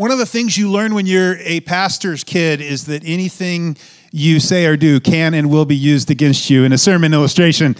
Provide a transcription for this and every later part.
One of the things you learn when you're a pastor's kid is that anything you say or do can and will be used against you in a sermon illustration.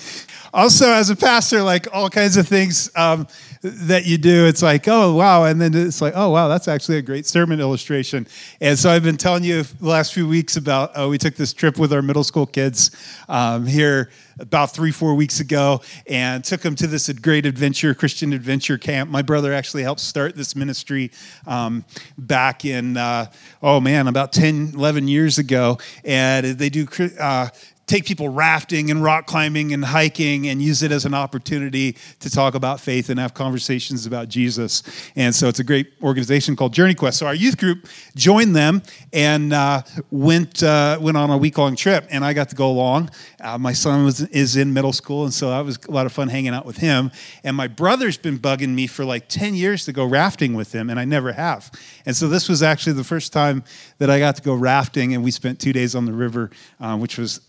Also, as a pastor, like all kinds of things um, that you do, it's like, oh, wow. And then it's like, oh, wow, that's actually a great sermon illustration. And so I've been telling you the last few weeks about, oh, we took this trip with our middle school kids um, here about three, four weeks ago and took them to this great adventure, Christian adventure camp. My brother actually helped start this ministry um, back in, uh, oh man, about 10, 11 years ago. And they do uh, take people rafting and rock climbing and hiking and use it as an opportunity to talk about faith and have conversations about Jesus. And so it's a great organization called Journey Quest. So our youth group joined them and uh, went uh, went on a week long trip, and I got to go along. Uh, my son was is in middle school, and so that was a lot of fun hanging out with him. And my brother's been bugging me for like ten years to go rafting with him, and I never have. And so this was actually the first time that I got to go rafting, and we spent two days on the river, uh, which was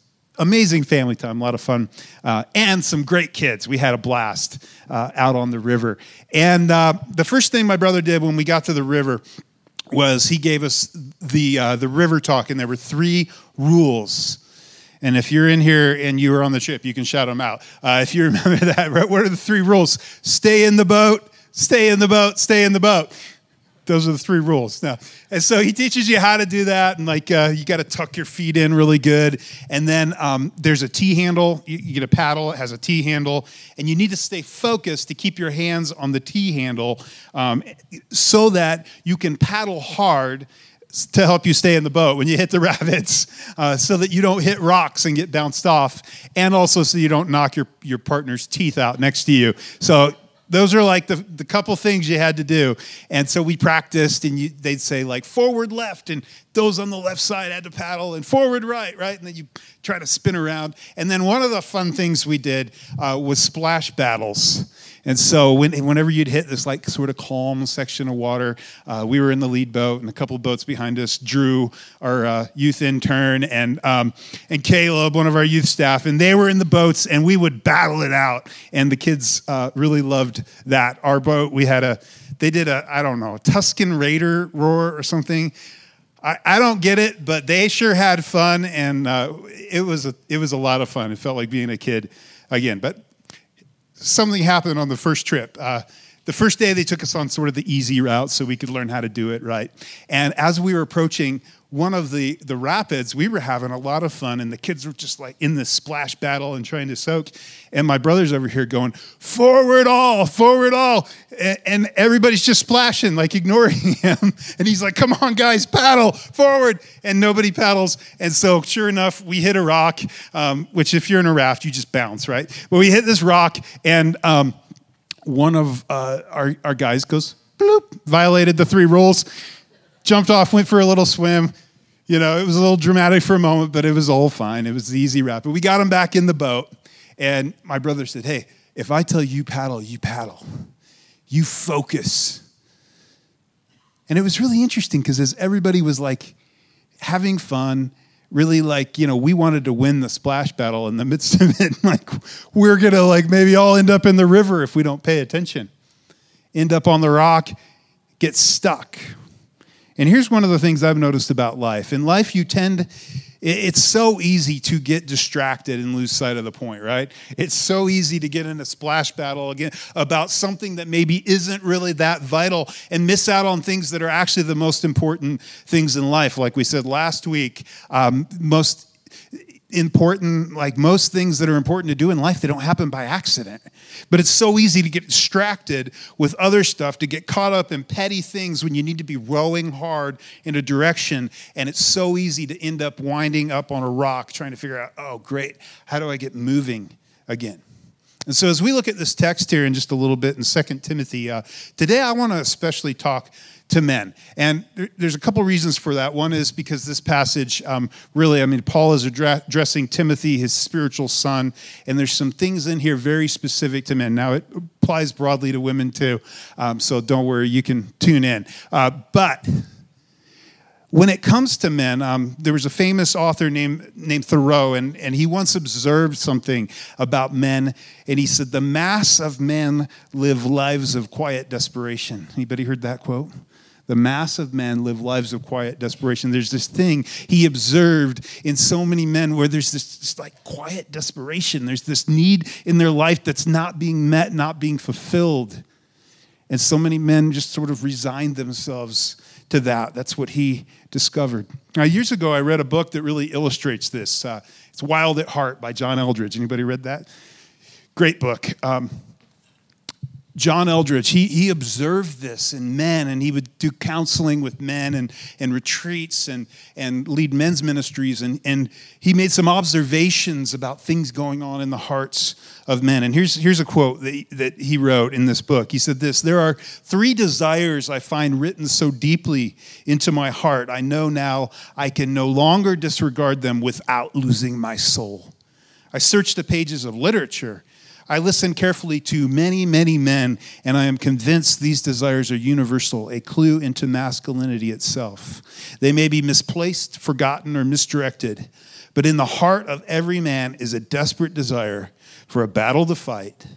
amazing family time, a lot of fun, uh, and some great kids. We had a blast uh, out on the river. And uh, the first thing my brother did when we got to the river was he gave us the uh, the river talk, and there were three rules. And if you're in here and you were on the trip, you can shout them out. Uh, if you remember that, right? What are the three rules? Stay in the boat. Stay in the boat. Stay in the boat. Those are the three rules. Now, and so he teaches you how to do that, and like uh, you got to tuck your feet in really good. And then um, there's a T handle. You, you, get a paddle, it has a T handle, and you need to stay focused to keep your hands on the T handle, um, so that you can paddle hard to help you stay in the boat when you hit the rapids, uh, so that you don't hit rocks and get bounced off, and also so you don't knock your, your partner's teeth out next to you. So those are like the, the couple things you had to do. And so we practiced, and you, they'd say, like, forward left, and those on the left side had to paddle, and forward right, right? And then you try to spin around. And then one of the fun things we did uh, was splash battles. And so when, whenever you'd hit this like sort of calm section of water, uh, we were in the lead boat, and a couple of boats behind us, Drew, our uh, youth intern, and um, and Caleb, one of our youth staff, and they were in the boats, and we would battle it out. And the kids uh, really loved that. Our boat, we had a, they did a, I don't know, a Tusken Raider roar or something. I, I don't get it, but they sure had fun, and uh, it was a, it was a lot of fun. It felt like being a kid again. But something happened on the first trip. Uh, the first day they took us on sort of the easy route so we could learn how to do it right. And as we were approaching one of the, the rapids, we were having a lot of fun, and the kids were just like in this splash battle and trying to soak. And my brother's over here going, forward all, forward all. And, everybody's just splashing, like ignoring him. And he's like, come on, guys, paddle forward. And nobody paddles. And so, sure enough, we hit a rock, um, which if you're in a raft, you just bounce, right? But we hit this rock, and um, one of uh, our, our guys goes, bloop, violated the three rules jumped off, went for a little swim. You know, it was a little dramatic for a moment, but it was all fine. It was the easy wrap. But we got him back in the boat, and my brother said, Hey, if I tell you paddle, you paddle. You focus. And it was really interesting because as everybody was like having fun, really like, you know, we wanted to win the splash battle in the midst of it. like, we're going to like maybe all end up in the river if we don't pay attention, end up on the rock, get stuck, and here's one of the things I've noticed about life. In life, you tend, it's so easy to get distracted and lose sight of the point, right? It's so easy to get in a splash battle again about something that maybe isn't really that vital and miss out on things that are actually the most important things in life. Like we said last week, um, most important, like most things that are important to do in life, they don't happen by accident. But it's so easy to get distracted with other stuff, to get caught up in petty things when you need to be rowing hard in a direction. And it's so easy to end up winding up on a rock trying to figure out, oh, great, how do I get moving again? And so, as we look at this text here in just a little bit in Second Timothy, uh, today I want to especially talk to men. And there's a couple reasons for that. One is because this passage um, really, I mean, Paul is addressing Timothy, his spiritual son, and there's some things in here very specific to men. Now, it applies broadly to women too, um, so don't worry, you can tune in. Uh, but when it comes to men, um, there was a famous author named, named Thoreau, and, and he once observed something about men, and he said, The mass of men live lives of quiet desperation. Anybody heard that quote? the mass of men live lives of quiet desperation. There's this thing he observed in so many men where there's this, this like quiet desperation. There's this need in their life that's not being met, not being fulfilled. And so many men just sort of resigned themselves to that. That's what he discovered. Now, years ago, I read a book that really illustrates this. Uh, it's Wild at Heart by John Eldredge. Anybody read that? Great book. Um, John Eldredge, he, he observed this in men and he would do counseling with men and, and retreats and, and lead men's ministries. And, and he made some observations about things going on in the hearts of men. And here's, here's a quote that that he wrote in this book. He said this There are three desires I find written so deeply into my heart. I know now I can no longer disregard them without losing my soul. I searched the pages of literature I listen carefully to many, many men, and I am convinced these desires are universal, a clue into masculinity itself. They may be misplaced, forgotten, or misdirected, but in the heart of every man is a desperate desire for a battle to fight,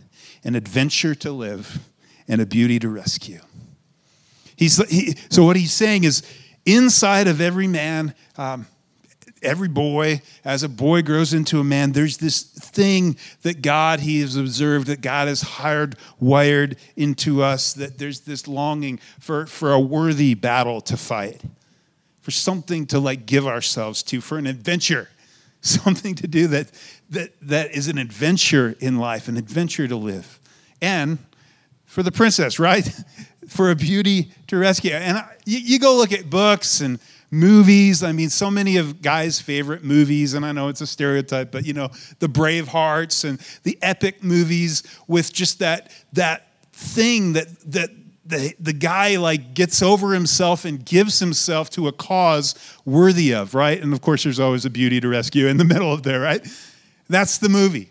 an adventure to live, and a beauty to rescue. He's, he, so, what he's saying is, inside of every man, um, every boy, as a boy grows into a man, there's this thing that God, he has observed, that God has hired, wired into us, that there's this longing for, for a worthy battle to fight, for something to like give ourselves to, for an adventure, something to do that, that, that is an adventure in life, an adventure to live. And for the princess, right? for a beauty to rescue. And you, you go look at books and movies. I mean, so many of guys' favorite movies, and I know it's a stereotype, but you know, the Bravehearts and the epic movies with just that that thing that that the, the guy like gets over himself and gives himself to a cause worthy of, right? And of course, there's always a beauty to rescue in the middle of there, right? That's the movie.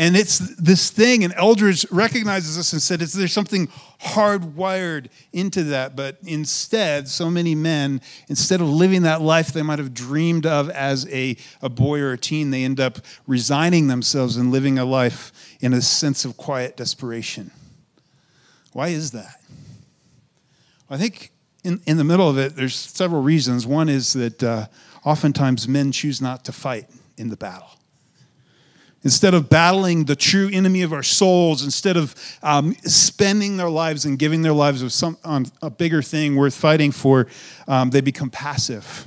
And it's this thing, and Eldredge recognizes this and said, there's something hardwired into that. But instead, so many men, instead of living that life they might have dreamed of as a, a boy or a teen, they end up resigning themselves and living a life in a sense of quiet desperation. Why is that? I think in, in the middle of it, there's several reasons. One is that uh, oftentimes men choose not to fight in the battle. Instead of battling the true enemy of our souls, instead of um, spending their lives and giving their lives some, on a bigger thing worth fighting for, um, they become passive.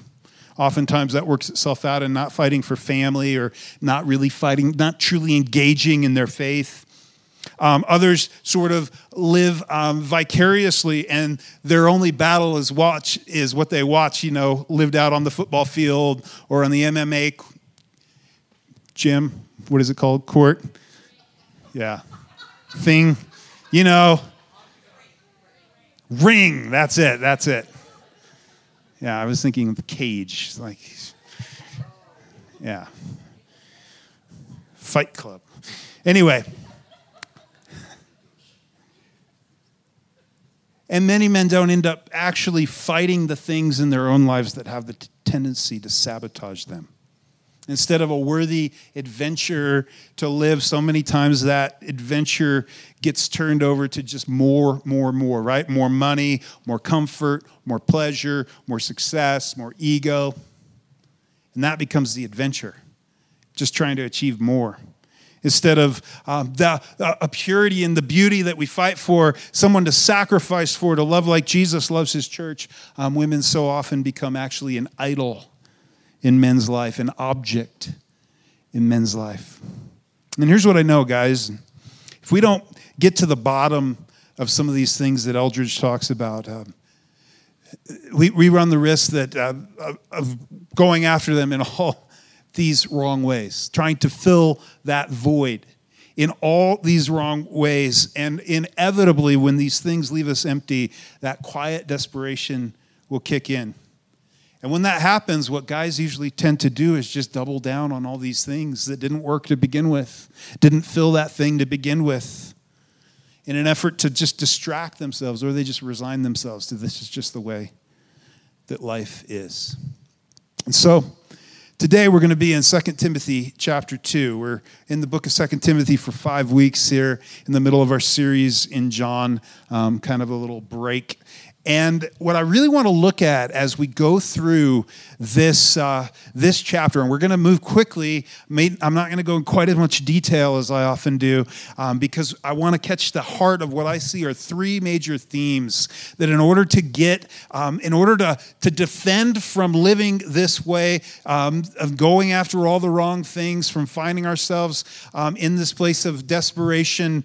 Oftentimes that works itself out in not fighting for family or not really fighting, not truly engaging in their faith. Um, others sort of live um, vicariously, and their only battle is watch is what they watch. You know, lived out on the football field or on the MMA gym what is it called? Court? Yeah. Thing. You know. Ring. That's it. That's it. Yeah, I was thinking of cage. Like, yeah. Fight Club. Anyway. And many men don't end up actually fighting the things in their own lives that have the t- tendency to sabotage them. Instead of a worthy adventure to live, so many times that adventure gets turned over to just more, more, more, right? More money, more comfort, more pleasure, more success, more ego. And that becomes the adventure, just trying to achieve more. Instead of um, the uh, a purity and the beauty that we fight for, someone to sacrifice for, to love like Jesus loves his church, um, women so often become actually an idol in men's life, an object in men's life. And here's what I know, guys. If we don't get to the bottom of some of these things that Eldredge talks about, uh, we, we run the risk that uh, of going after them in all these wrong ways, trying to fill that void in all these wrong ways. And inevitably, when these things leave us empty, that quiet desperation will kick in. And when that happens, what guys usually tend to do is just double down on all these things that didn't work to begin with, didn't fill that thing to begin with, in an effort to just distract themselves, or they just resign themselves to this is just the way that life is. And so, today we're going to be in 2 Timothy chapter 2. We're in the book of 2 Timothy for five weeks here in the middle of our series in John, um, kind of a little break And what I really want to look at as we go through this, uh, this chapter, and we're going to move quickly. I'm not going to go in quite as much detail as I often do, um, because I want to catch the heart of what I see are three major themes that, in order to get, um, in order to, to defend from living this way, um, of going after all the wrong things, from finding ourselves um, in this place of desperation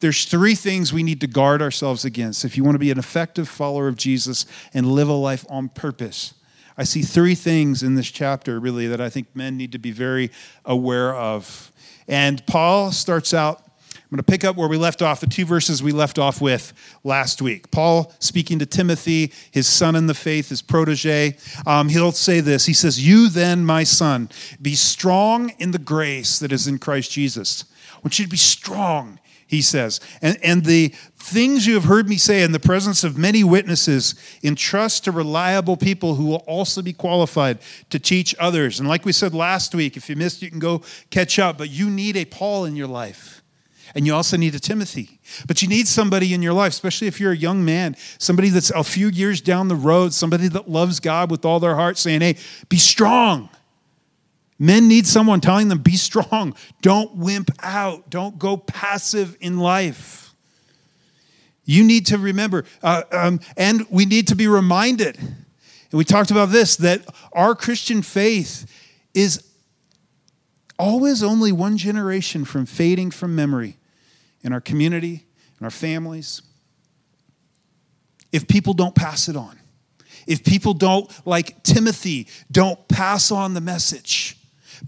there's three things we need to guard ourselves against if you want to be an effective follower of Jesus and live a life on purpose. I see three things in this chapter, really, that I think men need to be very aware of. And Paul starts out, I'm going to pick up where we left off, the two verses we left off with last week. Paul speaking to Timothy, his son in the faith, his protege. Um, he'll say this He says, You then, my son, be strong in the grace that is in Christ Jesus. I want you to be strong he says. And, and the things you have heard me say in the presence of many witnesses, entrust to reliable people who will also be qualified to teach others. And like we said last week, if you missed, you can go catch up, but you need a Paul in your life. And you also need a Timothy. But you need somebody in your life, especially if you're a young man, somebody that's a few years down the road, somebody that loves God with all their heart, saying, hey, be strong. Men need someone telling them, be strong. Don't wimp out. Don't go passive in life. You need to remember, uh, um, and we need to be reminded. And we talked about this that our Christian faith is always only one generation from fading from memory in our community, in our families. If people don't pass it on, if people don't, like Timothy, don't pass on the message,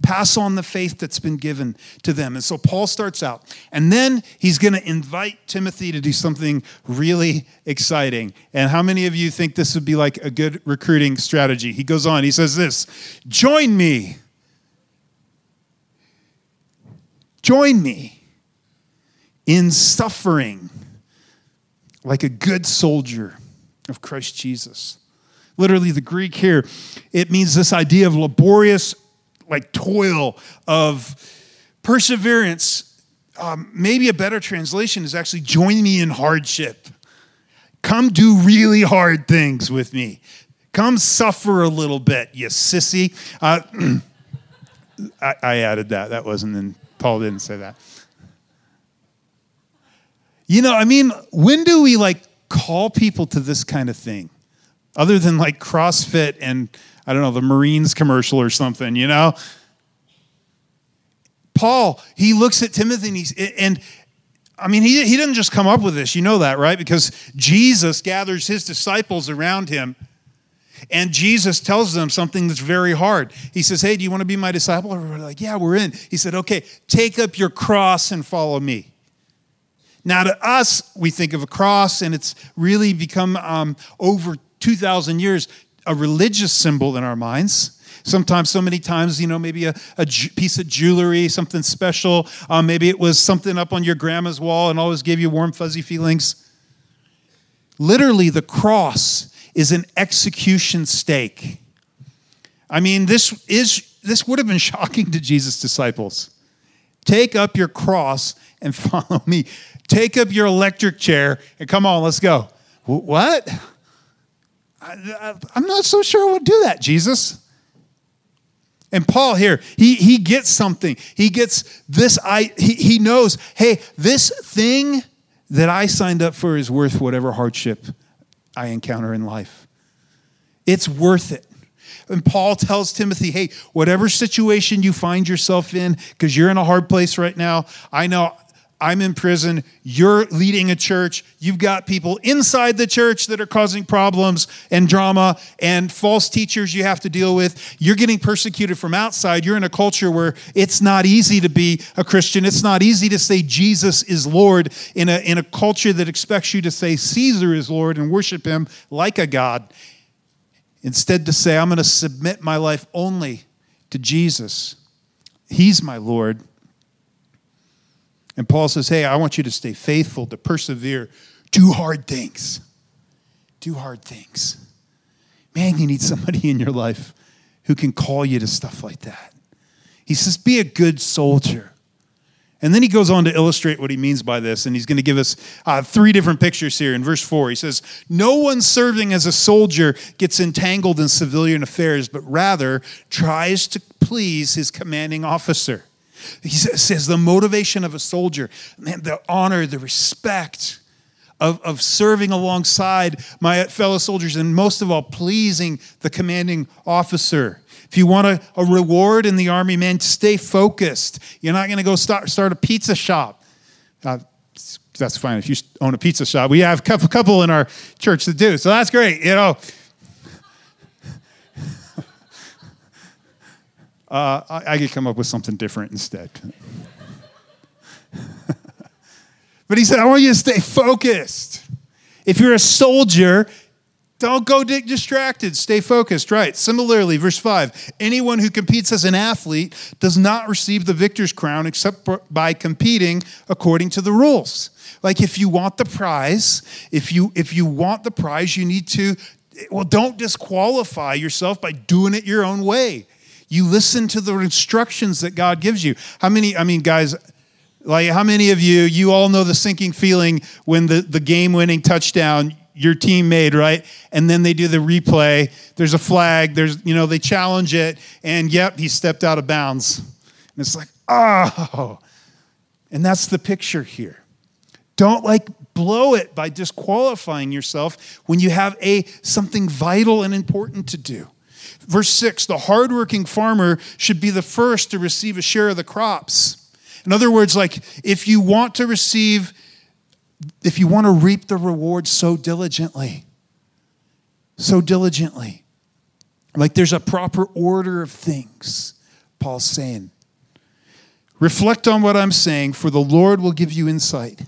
pass on the faith that's been given to them. And so Paul starts out, and then he's going to invite Timothy to do something really exciting. And how many of you think this would be like a good recruiting strategy? He goes on, he says this Join me. Join me in suffering like a good soldier of Christ Jesus. Literally, the Greek here, it means this idea of laborious like toil of perseverance. Um, maybe a better translation is actually join me in hardship. Come do really hard things with me. Come suffer a little bit, you sissy. Uh, I, I added that. That wasn't in, Paul didn't say that. You know, I mean, when do we like call people to this kind of thing? Other than like CrossFit and I don't know, the Marines commercial or something, you know? Paul, he looks at Timothy and he's, and I mean, he, he didn't just come up with this. You know that, right? Because Jesus gathers his disciples around him and Jesus tells them something that's very hard. He says, Hey, do you want to be my disciple? Everybody's like, Yeah, we're in. He said, Okay, take up your cross and follow me. Now, to us, we think of a cross, and it's really become um, over 2,000 years a religious symbol in our minds. Sometimes, so many times, you know, maybe a, a piece of jewelry, something special. Um, maybe it was something up on your grandma's wall and always gave you warm, fuzzy feelings. Literally, the cross is an execution stake. I mean, this is this would have been shocking to Jesus' disciples. Take up your cross and follow me. Take up your electric chair and come on, let's go. What? I, am not so sure I would do that, Jesus. And Paul here, he, he gets something. He gets this, I, he, he knows, hey, this thing that I signed up for is worth whatever hardship I encounter in life. It's worth it. And Paul tells Timothy, hey, whatever situation you find yourself in, because you're in a hard place right now, I know I'm in prison, you're leading a church, you've got people inside the church that are causing problems and drama and false teachers you have to deal with. You're getting persecuted from outside. You're in a culture where it's not easy to be a Christian. It's not easy to say Jesus is Lord in a, in a culture that expects you to say Caesar is Lord and worship him like a God. Instead, to say, I'm going to submit my life only to Jesus. He's my Lord. And Paul says, Hey, I want you to stay faithful, to persevere, do hard things. Do hard things. Man, you need somebody in your life who can call you to stuff like that. He says, Be a good soldier And then he goes on to illustrate what he means by this, and he's going to give us uh, three different pictures here. In verse 4, he says, No one serving as a soldier gets entangled in civilian affairs, but rather tries to please his commanding officer. He says, The motivation of a soldier, man, the honor, the respect of, of serving alongside my fellow soldiers, and most of all, pleasing the commanding officer. If you want a, a reward in the army, man, stay focused. You're not going to go start, start a pizza shop. Uh, that's fine if you own a pizza shop. We have a couple, in our church that do, so that's great. You know, uh, I, I could come up with something different instead. but he said, I want you to stay focused. If you're a soldier, don't go distracted. Stay focused. Right. Similarly, verse 5 anyone who competes as an athlete does not receive the victor's crown except by competing according to the rules. Like if you want the prize, if you if you want the prize, you need to well don't disqualify yourself by doing it your own way. You listen to the instructions that God gives you. How many I mean guys like how many of you you all know the sinking feeling when the the game winning touchdown your team made, right? And then they do the replay. There's a flag. There's, you know, they challenge it, and yep, he stepped out of bounds. And it's like, oh. And that's the picture here. Don't like blow it by disqualifying yourself when you have a something vital and important to do. Verse 6 the hardworking farmer should be the first to receive a share of the crops. In other words, like if you want to receive if you want to reap the reward so diligently, so diligently. Like there's a proper order of things, Paul's saying. Reflect on what I'm saying, for the Lord will give you insight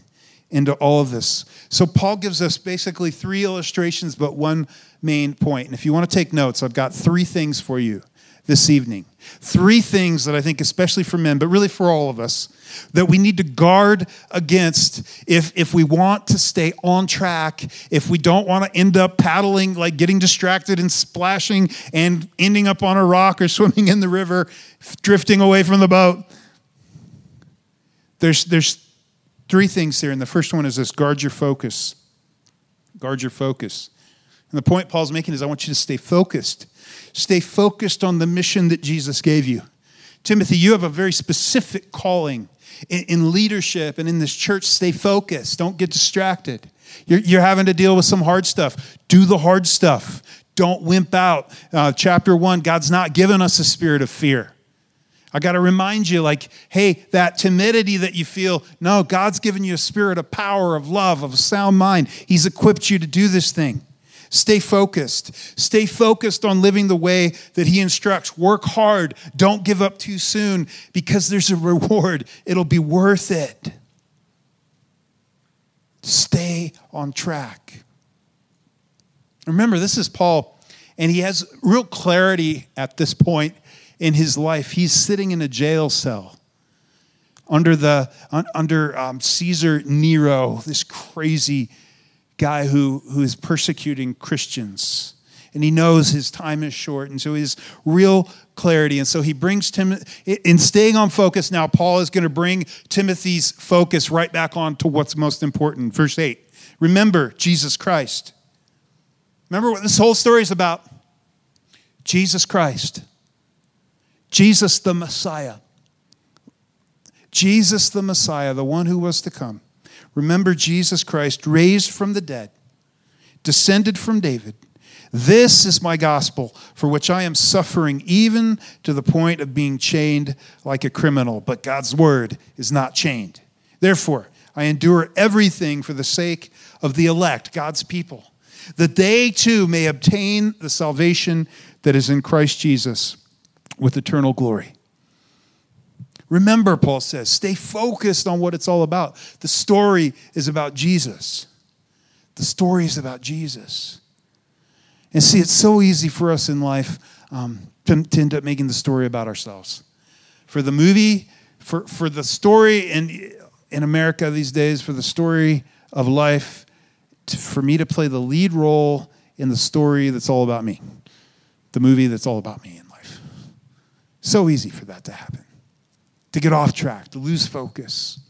into all of this. So, Paul gives us basically three illustrations, but one main point. And if you want to take notes, I've got three things for you this evening. Three things that I think, especially for men, but really for all of us, that we need to guard against if, if we want to stay on track, if we don't want to end up paddling, like getting distracted and splashing and ending up on a rock or swimming in the river, drifting away from the boat. There's, there's three things here, and the first one is this guard your focus. Guard your focus. And the point Paul's making is I want you to stay focused. Stay focused on the mission that Jesus gave you. Timothy, you have a very specific calling in, in leadership and in this church. Stay focused. Don't get distracted. You're, you're, having to deal with some hard stuff. Do the hard stuff. Don't wimp out. Uh, chapter one God's not given us a spirit of fear. I got to remind you, like, hey, that timidity that you feel, no, God's given you a spirit of power, of love, of a sound mind. He's equipped you to do this thing. Stay focused. Stay focused on living the way that He instructs. Work hard. Don't give up too soon because there's a reward. It'll be worth it. Stay on track. Remember, this is Paul, and he has real clarity at this point in his life. He's sitting in a jail cell under the under um, Caesar Nero, this crazy guy who, who is persecuting Christians. And he knows his time is short. And so has real clarity. And so he brings Timothy, in staying on focus now, Paul is going to bring Timothy's focus right back on to what's most important. Verse 8 Remember Jesus Christ. Remember what this whole story is about? Jesus Christ. Jesus the Messiah. Jesus the Messiah, the one who was to come. Remember Jesus Christ, raised from the dead, descended from David. This is my gospel, for which I am suffering even to the point of being chained like a criminal. But God's word is not chained. Therefore, I endure everything for the sake of the elect, God's people, that they too may obtain the salvation that is in Christ Jesus with eternal glory. Remember, Paul says, stay focused on what it's all about. The story is about Jesus. The story is about Jesus. And see, it's so easy for us in life um, to, to end up making the story about ourselves. For the movie, for, for the story in, in America these days, for the story of life, to, for me to play the lead role in the story that's all about me, the movie that's all about me. So easy for that to happen. to get off track, to lose focus.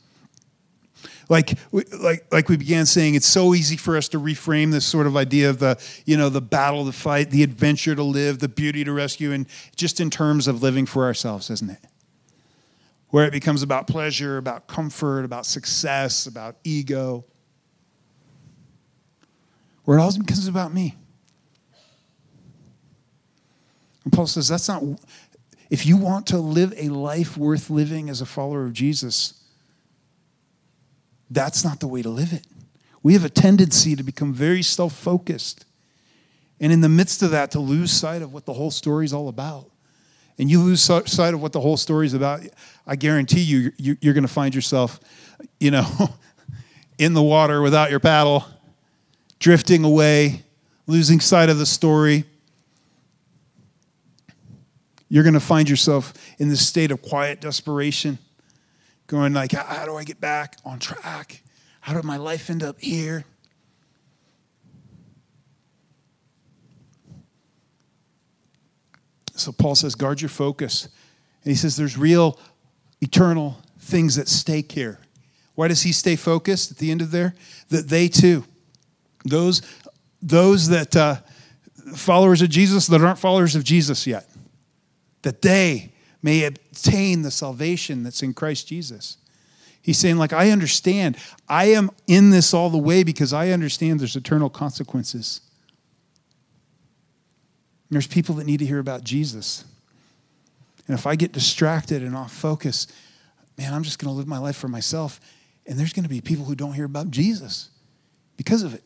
Like, like, like we began saying, it's so easy for us to reframe this sort of idea of the, you know, the battle to fight, the adventure to live, the beauty to rescue, and just in terms of living for ourselves, isn't it? Where it becomes about pleasure, about comfort, about success, about ego. Where it all becomes about me. And Paul says that's not, if you want to live a life worth living as a follower of Jesus, that's not the way to live it. We have a tendency to become very self focused. And in the midst of that, to lose sight of what the whole story is all about. And you lose sight of what the whole story is about, I guarantee you, you're going to find yourself, you know, in the water without your paddle, drifting away, losing sight of the story. You're going to find yourself in this state of quiet desperation going like, how do I get back on track? How did my life end up here? So Paul says, guard your focus. And he says, there's real, eternal things at stake here. Why does he stay focused at the end of there? That they too, those, those that uh, followers of Jesus that aren't followers of Jesus yet, that they may obtain the salvation that's in Christ Jesus. He's saying, like, I understand. I am in this all the way because I understand there's eternal consequences. There's people that need to hear about Jesus. And if I get distracted and off focus, man, I'm just going to live my life for myself. And there's going to be people who don't hear about Jesus because of it.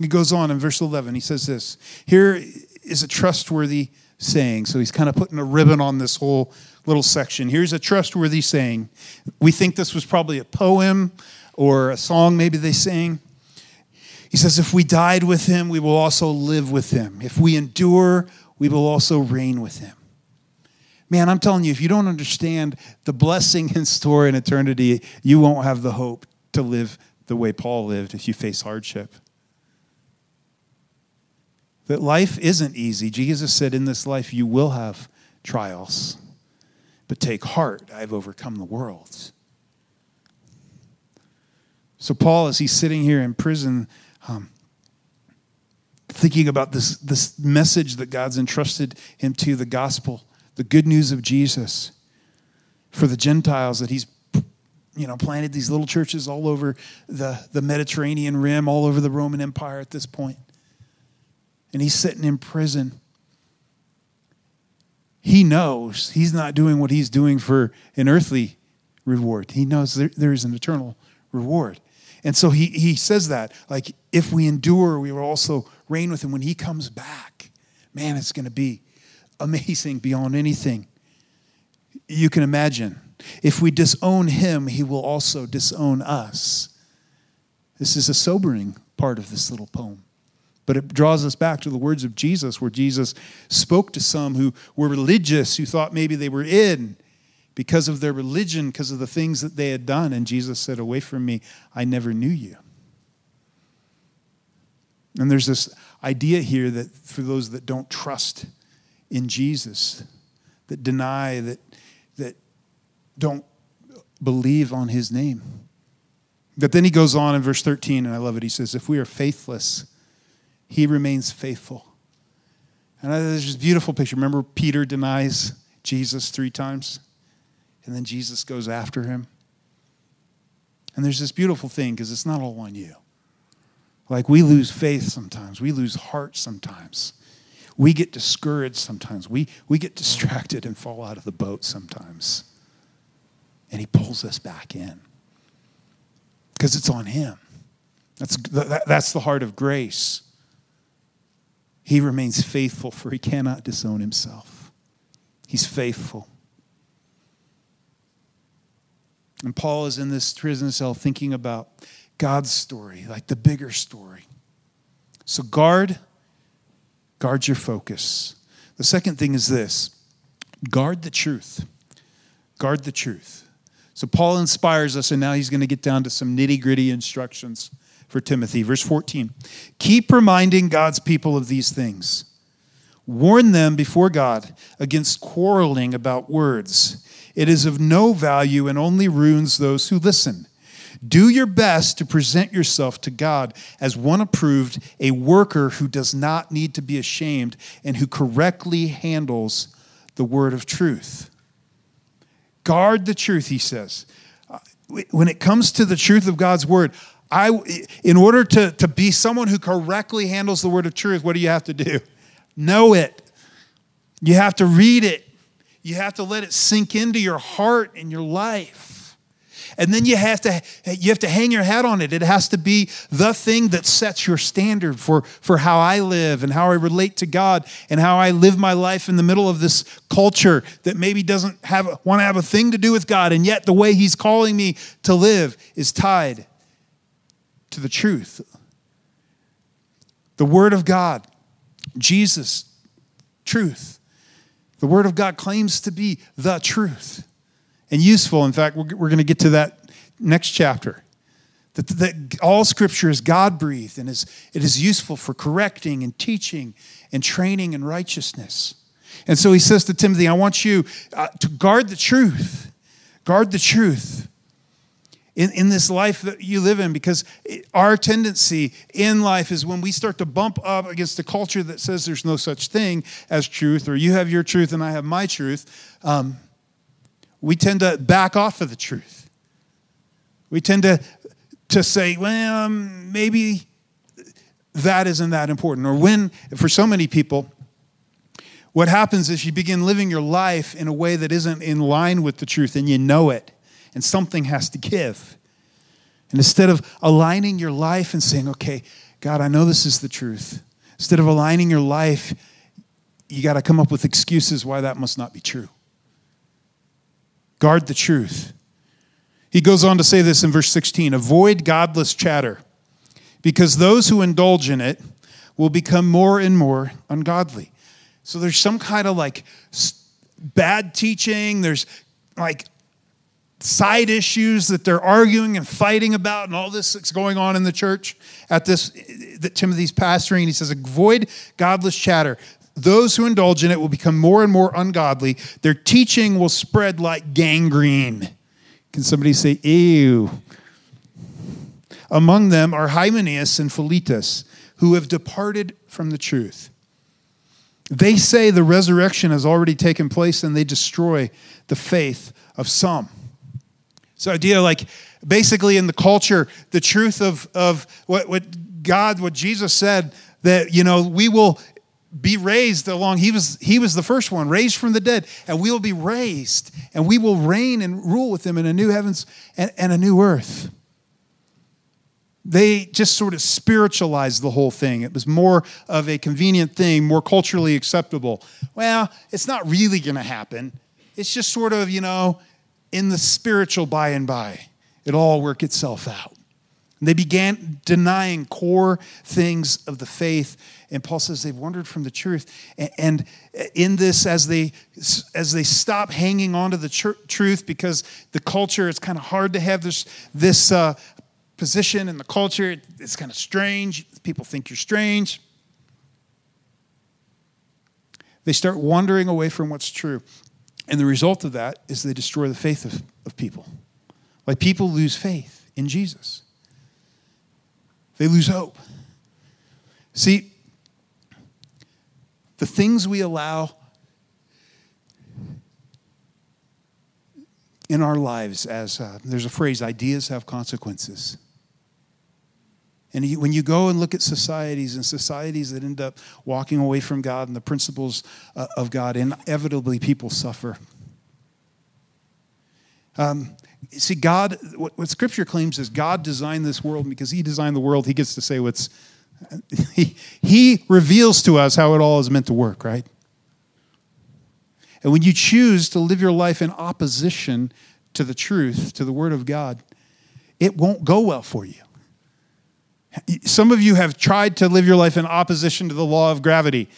He goes on in verse 11. He says this Here is a trustworthy saying. So he's kind of putting a ribbon on this whole little section. Here's a trustworthy saying. We think this was probably a poem or a song, maybe they sang. He says, If we died with him, we will also live with him. If we endure, we will also reign with him. Man, I'm telling you, if you don't understand the blessing in store in eternity, you won't have the hope to live the way Paul lived if you face hardship that life isn't easy. Jesus said, In this life, you will have trials, but take heart, I've overcome the world. So, Paul, as he's sitting here in prison, um, thinking about this, this message that God's entrusted him to the gospel, the good news of Jesus for the Gentiles, that he's you know, planted these little churches all over the, the Mediterranean rim, all over the Roman Empire at this point and he's sitting in prison. He knows he's not doing what he's doing for an earthly reward. He knows there, there is an eternal reward. And so he, he says that, like, if we endure, we will also reign with him when he comes back. Man, it's going to be amazing beyond anything you can imagine. If we disown him, he will also disown us. This is a sobering part of this little poem. But it draws us back to the words of Jesus, where Jesus spoke to some who were religious, who thought maybe they were in because of their religion, because of the things that they had done. And Jesus said, Away from me, I never knew you. And there's this idea here that for those that don't trust in Jesus, that deny, that, that don't believe on his name. But then he goes on in verse 13, and I love it. He says, If we are faithless, he remains faithful. And there's this beautiful picture. Remember, Peter denies Jesus three times, and then Jesus goes after him. And there's this beautiful thing because it's not all on you. Like we lose faith sometimes, we lose heart sometimes. We get discouraged sometimes. We, we get distracted and fall out of the boat sometimes. And he pulls us back in because it's on him. That's, that's the heart of grace. He remains faithful, for he cannot disown himself. He's faithful. And Paul is in this prison cell thinking about God's story, like the bigger story. So guard, guard your focus. The second thing is this guard the truth. Guard the truth. So Paul inspires us, and now he's going to get down to some nitty gritty instructions for Timothy. Verse 14 Keep reminding God's people of these things. Warn them before God against quarreling about words. It is of no value and only ruins those who listen. Do your best to present yourself to God as one approved, a worker who does not need to be ashamed and who correctly handles the word of truth. Guard the truth, he says. Uh, when it comes to the truth of God's word, I, in order to, to be someone who correctly handles the word of truth, what do you have to do? Know it. You have to read it. You have to let it sink into your heart and your life. And then you have to you have to hang your hat on it. It has to be the thing that sets your standard for, for how I live and how I relate to God and how I live my life in the middle of this culture that maybe doesn't have want to have a thing to do with God, and yet the way He's calling me to live is tied to the truth. The Word of God, Jesus, truth. The Word of God claims to be the truth and useful. In fact, we're, we're going to get to that next chapter. That, that all Scripture is God breathed and is, it is useful for correcting and teaching and training in righteousness. And so he says to Timothy, I want you uh, to guard the truth. Guard the truth in, in this life that you live in because our tendency in life is when we start to bump up against a culture that says there's no such thing as truth, or you have your truth and I have my truth, um, we tend to back off of the truth. We tend to, to say, well, um, maybe that isn't that important. Or when, for so many people, what happens is you begin living your life in a way that isn't in line with the truth and you know it, and something has to give. And instead of aligning your life and saying, okay, God, I know this is the truth, instead of aligning your life, you got to come up with excuses why that must not be true. Guard the truth. He goes on to say this in verse 16 avoid godless chatter, because those who indulge in it will become more and more ungodly. So there's some kind of like bad teaching, there's like side issues that they're arguing and fighting about, and all this that's going on in the church at this that Timothy's pastoring. He says, avoid godless chatter. Those who indulge in it will become more and more ungodly. Their teaching will spread like gangrene. Can somebody say, ew? Among them are Hymenaeus and Philetus, who have departed from the truth. They say the resurrection has already taken place and they destroy the faith of some. So, idea like basically in the culture, the truth of, of what, what God, what Jesus said, that, you know, we will be raised along he was he was the first one raised from the dead and we will be raised and we will reign and rule with him in a new heavens and, and a new earth. They just sort of spiritualized the whole thing. It was more of a convenient thing more culturally acceptable. Well it's not really going to happen. It's just sort of you know in the spiritual by and by it'll all work itself out. They began denying core things of the faith and paul says they've wandered from the truth and in this as they as they stop hanging on to the tr- truth because the culture it's kind of hard to have this this uh, position in the culture it's kind of strange people think you're strange. They start wandering away from what's true and the result of that is they destroy the faith of, of people. Like people lose faith in jesus. They lose hope. See the things we allow in our lives as uh, there's a phrase ideas have consequences and when you go and look at societies and societies that end up walking away from god and the principles uh, of god inevitably people suffer um, see god what, what scripture claims is god designed this world because he designed the world he gets to say what's he, he reveals to us how it all is meant to work, right? And when you choose to live your life in opposition to the truth, to the Word of God, it won't go well for you. Some of you have tried to live your life in opposition to the law of gravity.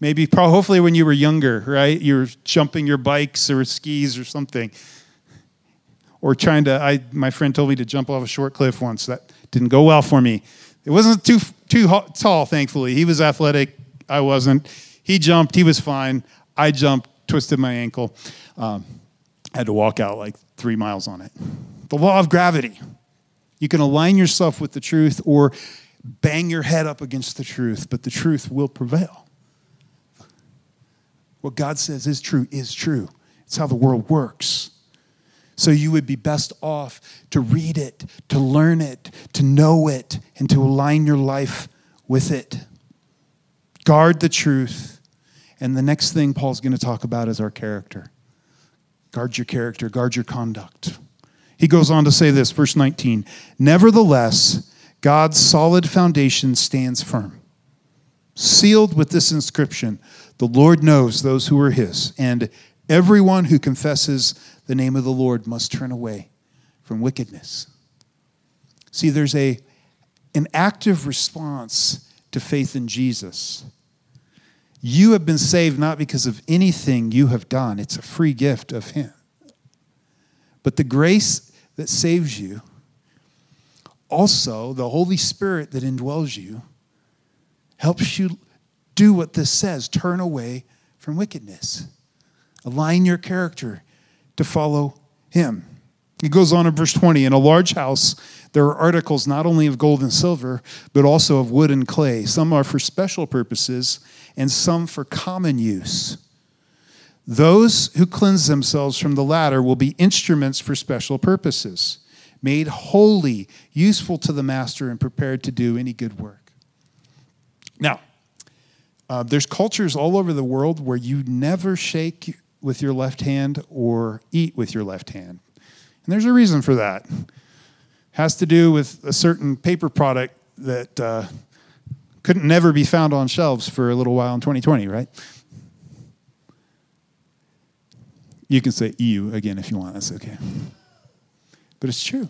Maybe, probably hopefully, when you were younger, right? You were jumping your bikes or skis or something. Or trying to, I, my friend told me to jump off a short cliff once. That didn't go well for me. It wasn't too, too tall, thankfully. He was athletic. I wasn't. He jumped. He was fine. I jumped, twisted my ankle. Um, had to walk out like three miles on it. The law of gravity. You can align yourself with the truth or bang your head up against the truth, but the truth will prevail. What God says is true is true. It's how the world works. So you would be best off to read it, to learn it, to know it, and to align your life with it. Guard the truth. And the next thing Paul's going to talk about is our character. Guard your character, guard your conduct. He goes on to say this, verse 19 Nevertheless, God's solid foundation stands firm, sealed with this inscription The Lord knows those who are his, and everyone who confesses the name of the Lord must turn away from wickedness. See, there's a, an active response to faith in Jesus. You have been saved not because of anything you have done, it's a free gift of Him. But the grace that saves you, also the Holy Spirit that indwells you, helps you do what this says turn away from wickedness. Align your character to follow Him. He goes on in verse 20 In a large house, there are articles not only of gold and silver, but also of wood and clay. Some are for special purposes, and some for common use. Those who cleanse themselves from the latter will be instruments for special purposes, made holy, useful to the master, and prepared to do any good work. Now, uh, there's cultures all over the world where you never shake with your left hand or eat with your left hand. And there's a reason for that. It has to do with a certain paper product that uh, couldn't never be found on shelves for a little while in 2020, right? You can say EU again if you want, that's okay. But it's true.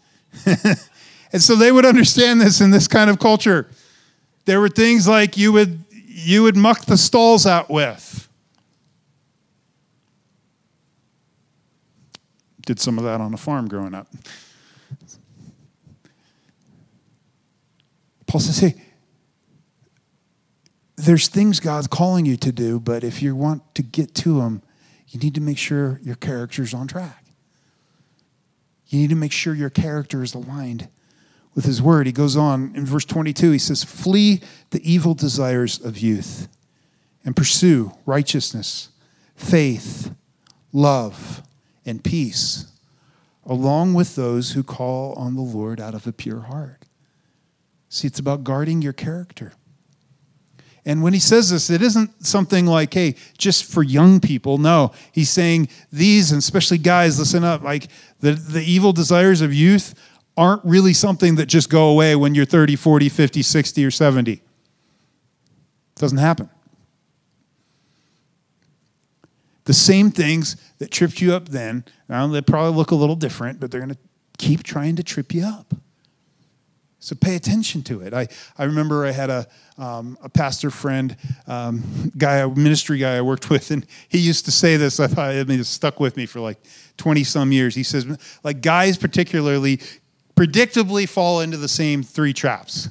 and so they would understand this in this kind of culture. There were things like you would you would muck the stalls out with. Did some of that on a farm growing up. Paul says, hey, there's things God's calling you to do, but if you want to get to them, you need to make sure your character's on track. You need to make sure your character is aligned with his word. He goes on in verse 22, he says, Flee the evil desires of youth and pursue righteousness, faith, love, and peace, along with those who call on the Lord out of a pure heart. See, it's about guarding your character. And when he says this, it isn't something like, hey, just for young people. No, he's saying these, and especially guys, listen up. Like the, the evil desires of youth aren't really something that just go away when you're 30, 40, 50, 60, or 70. It doesn't happen. The same things that tripped you up then, now they probably look a little different, but they're going to keep trying to trip you up. So pay attention to it. I, I remember I had a, um, a pastor friend, um, guy, a ministry guy I worked with, and he used to say this. I thought I mean, it stuck with me for like 20 some years. He says, like, guys particularly predictably fall into the same three traps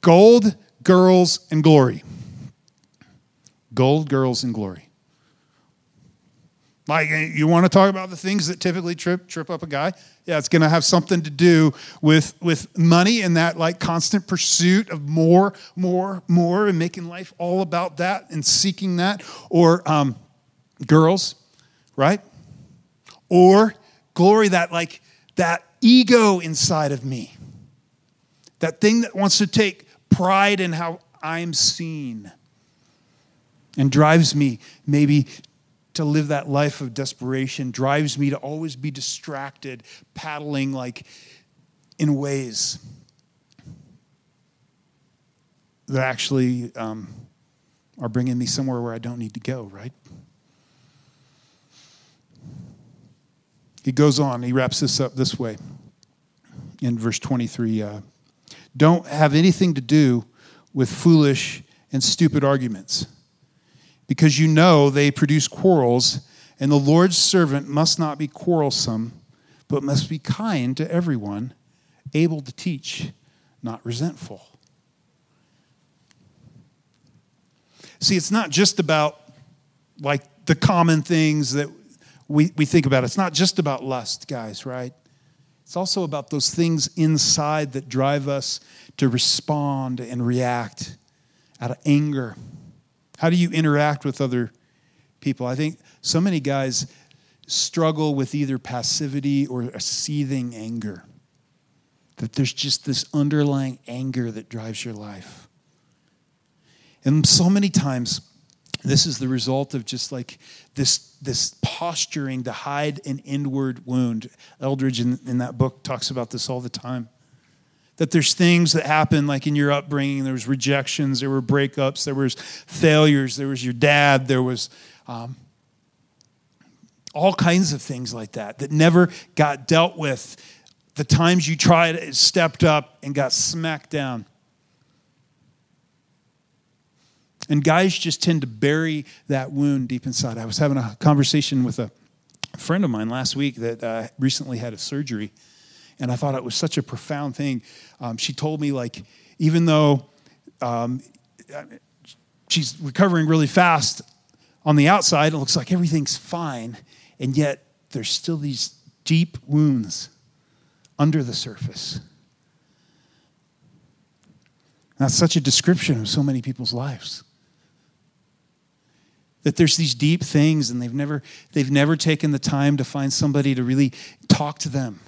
gold, girls, and glory. Gold, girls, and glory. Like you want to talk about the things that typically trip trip up a guy? Yeah, it's going to have something to do with with money and that like constant pursuit of more, more, more, and making life all about that and seeking that. Or um, girls, right? Or glory, that like that ego inside of me, that thing that wants to take pride in how I'm seen and drives me maybe to live that life of desperation drives me to always be distracted, paddling like in ways that actually um, are bringing me somewhere where I don't need to go, right? He goes on, he wraps this up this way in verse 23 uh, Don't have anything to do with foolish and stupid arguments because you know they produce quarrels, and the Lord's servant must not be quarrelsome, but must be kind to everyone, able to teach, not resentful. See, it's not just about like the common things that we, we think about. It's not just about lust, guys, right? It's also about those things inside that drive us to respond and react out of anger. How do you interact with other people? I think so many guys struggle with either passivity or a seething anger. That there's just this underlying anger that drives your life. And so many times, this is the result of just like this, this posturing to hide an inward wound. Eldredge in, in that book talks about this all the time. That there's things that happen like in your upbringing, there was rejections, there were breakups, there was failures, there was your dad, there was um, all kinds of things like that that never got dealt with. The times you tried, it stepped up and got smacked down. And guys just tend to bury that wound deep inside. I was having a conversation with a friend of mine last week that uh, recently had a surgery, and I thought it was such a profound thing. Um, she told me, like, even though um, she's recovering really fast on the outside, it looks like everything's fine, and yet there's still these deep wounds under the surface. That's such a description of so many people's lives that there's these deep things and they've never they've never taken the time to find somebody to really talk to them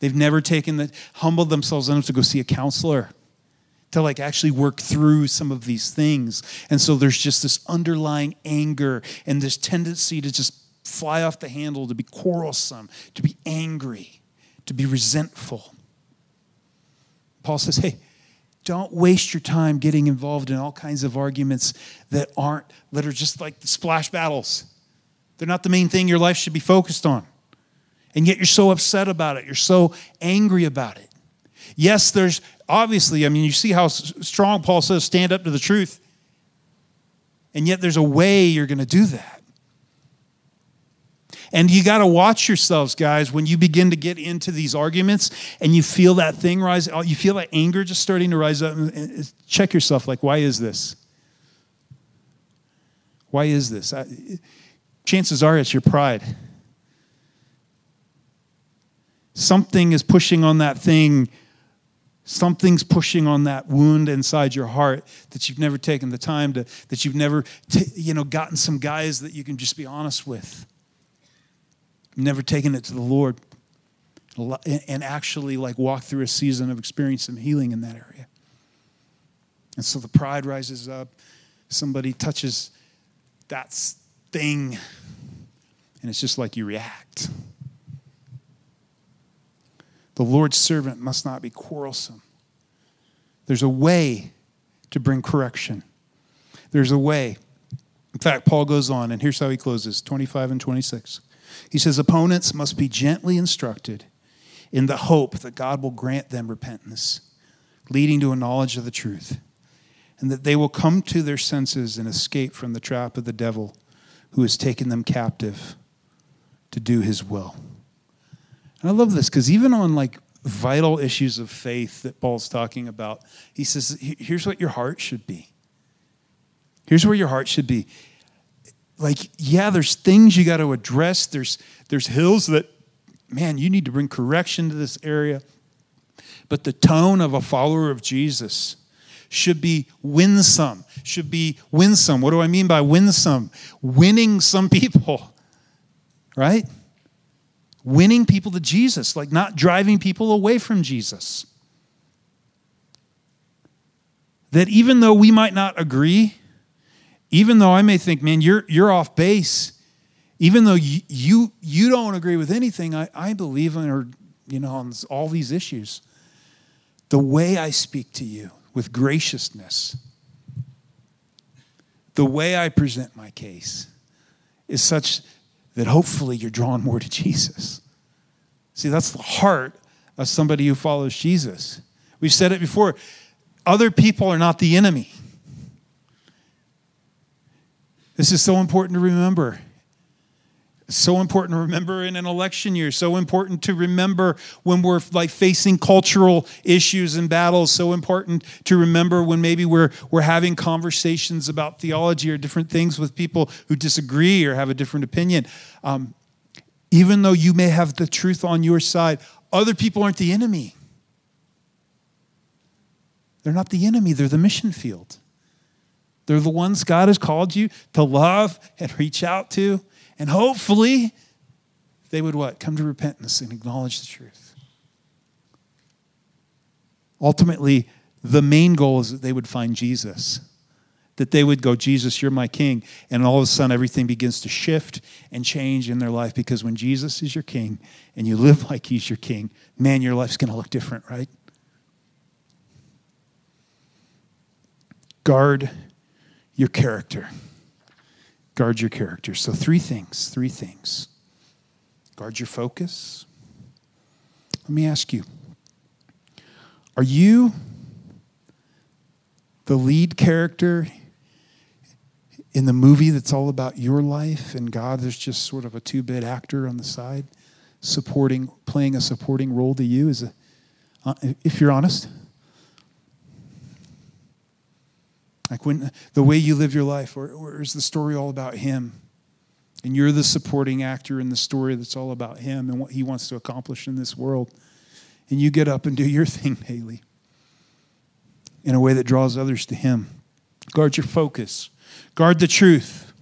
they've never taken the humbled themselves enough to go see a counselor to like actually work through some of these things and so there's just this underlying anger and this tendency to just fly off the handle to be quarrelsome to be angry to be resentful paul says hey don't waste your time getting involved in all kinds of arguments that aren't, that are just like the splash battles. They're not the main thing your life should be focused on. And yet you're so upset about it. You're so angry about it. Yes, there's obviously, I mean, you see how strong Paul says, stand up to the truth. And yet there's a way you're going to do that. And you got to watch yourselves, guys, when you begin to get into these arguments and you feel that thing rise, uh, you feel that anger just starting to rise up. Check yourself like, why is this? Why is this? I, chances are it's your pride. Something is pushing on that thing. Something's pushing on that wound inside your heart that you've never taken the time to, that you've never, t- you know, gotten some guys that you can just be honest with never taken it to the Lord and actually like walk through a season of experiencing healing in that area. And so the pride rises up. Somebody touches that thing, and it's just like you react. The Lord's servant must not be quarrelsome. There's a way to bring correction. There's a way. In fact, Paul goes on, and here's how he closes 25 and 26. He says, Opponents must be gently instructed in the hope that God will grant them repentance, leading to a knowledge of the truth, and that they will come to their senses and escape from the trap of the devil who has taken them captive to do his will. I love this because even on like vital issues of faith that Paul's talking about, he says, here's what your heart should be. Here's where your heart should be. Like yeah there's things you got to address. There's there's hills that man you need to bring correction to this area. But the tone of a follower of jesus should be winsome should be winsome. What do i mean by winsome? Winning some people right winning people to jesus like not driving people away from jesus. That even though we might not agree even though I may think, man, you're, you're off base, even though you, you, you don't agree with anything I, I believe in or, you know, on all these issues, the way I speak to you with graciousness, the way I present my case is such that hopefully you're drawn more to Jesus. See, that's the heart of somebody who follows Jesus. We've said it before other people are not the enemy. This is so important to remember. So important to remember in an election year so important to remember when we're like facing cultural issues and battles so important to remember when maybe we're we're having conversations about theology or different things with people who disagree or have a different opinion. Um, even though you may have the truth on your side other people aren't the enemy. They're not the enemy they're the mission field. They're the ones god has called you to love and reach out to and hopefully, they would what? Come to repentance and acknowledge the truth. Ultimately, the main goal is that they would find Jesus. That they would go, Jesus, you're my king. And all of a sudden, everything begins to shift and change in their life because when Jesus is your king and you live like he's your king, man, your life's going to look different, right? Guard your character. Guard your character. So, three things, three things. Guard your focus. Let me ask you Are you the lead character in the movie that's all about your life and God is just sort of a two bit actor on the side, supporting, playing a supporting role to you? Is a, uh, if you're honest? Like when the way you live your life, or, or is the story all about him? And you're the supporting actor in the story that's all about him and what he wants to accomplish in this world. And you get up and do your thing daily in a way that draws others to him. Guard your focus, guard the truth.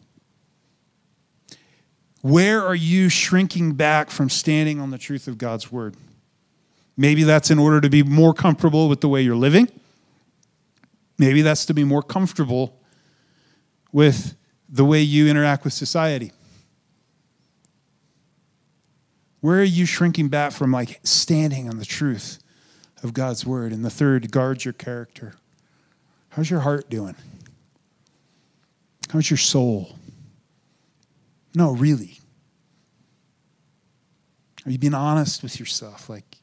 Where are you shrinking back from standing on the truth of God's word? Maybe that's in order to be more comfortable with the way you're living. Maybe that's to be more comfortable with the way you interact with society. Where are you shrinking back from like standing on the truth of God's word? And the third, guard your character. How's your heart doing? How's your soul? No, really. Are you being honest with yourself? Like,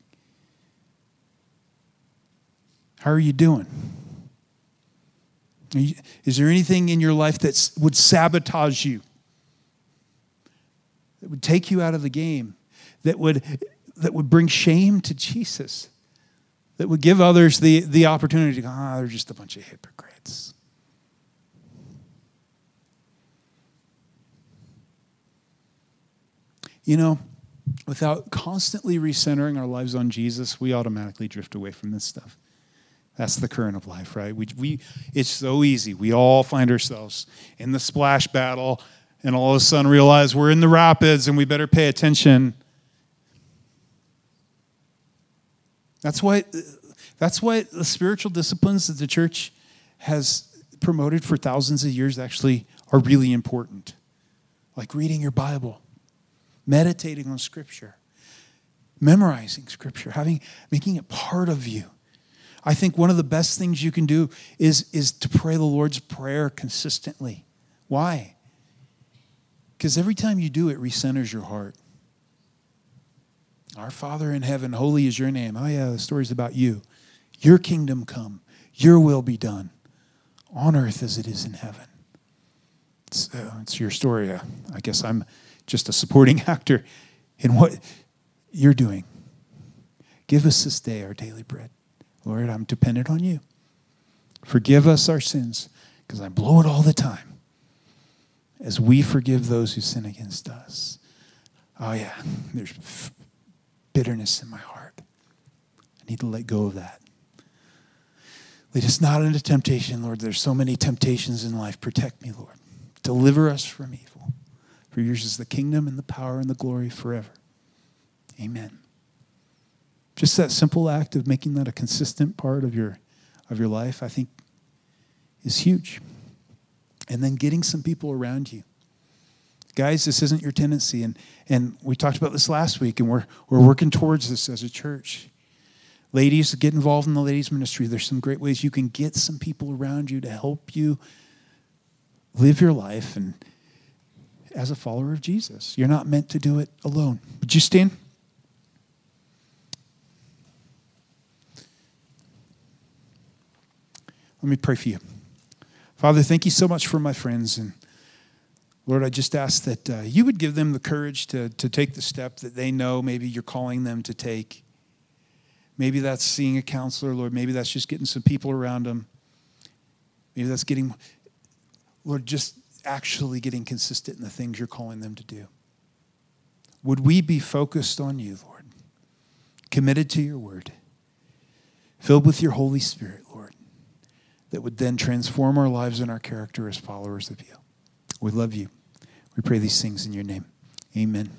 how are you doing? Is there anything in your life that would sabotage you? That would take you out of the game? That would, that would bring shame to Jesus? That would give others the, the opportunity to go, ah, oh, they're just a bunch of hypocrites. You know, without constantly recentering our lives on Jesus, we automatically drift away from this stuff. That's the current of life, right? We, we, it's so easy. We all find ourselves in the splash battle and all of a sudden realize we're in the rapids and we better pay attention. That's why, that's why the spiritual disciplines that the church has promoted for thousands of years actually are really important. Like reading your Bible, meditating on Scripture, memorizing Scripture, having, making it part of you. I think one of the best things you can do is, is to pray the Lord's Prayer consistently. Why? Because every time you do it, recenters your heart. Our Father in heaven, holy is your name. Oh, yeah, the story's about you. Your kingdom come, your will be done on earth as it is in heaven. It's, uh, it's your story. Uh, I guess I'm just a supporting actor in what you're doing. Give us this day our daily bread. Lord, I'm dependent on you. Forgive us our sins because I blow it all the time as we forgive those who sin against us. Oh, yeah, there's bitterness in my heart. I need to let go of that. Lead us not into temptation, Lord. There's so many temptations in life. Protect me, Lord. Deliver us from evil. For yours is the kingdom and the power and the glory forever. Amen. Just that simple act of making that a consistent part of your of your life, I think, is huge. And then getting some people around you. Guys, this isn't your tendency. And, and we talked about this last week, and we're, we're working towards this as a church. Ladies, get involved in the ladies' ministry. There's some great ways you can get some people around you to help you live your life and as a follower of Jesus. You're not meant to do it alone. Would you stand? Let me pray for you. Father, thank you so much for my friends. And Lord, I just ask that uh, you would give them the courage to, to take the step that they know maybe you're calling them to take. Maybe that's seeing a counselor, Lord. Maybe that's just getting some people around them. Maybe that's getting, Lord, just actually getting consistent in the things you're calling them to do. Would we be focused on you, Lord, committed to your word, filled with your Holy Spirit, that would then transform our lives and our character as followers of you? We love you. We pray these things in your name. Amen.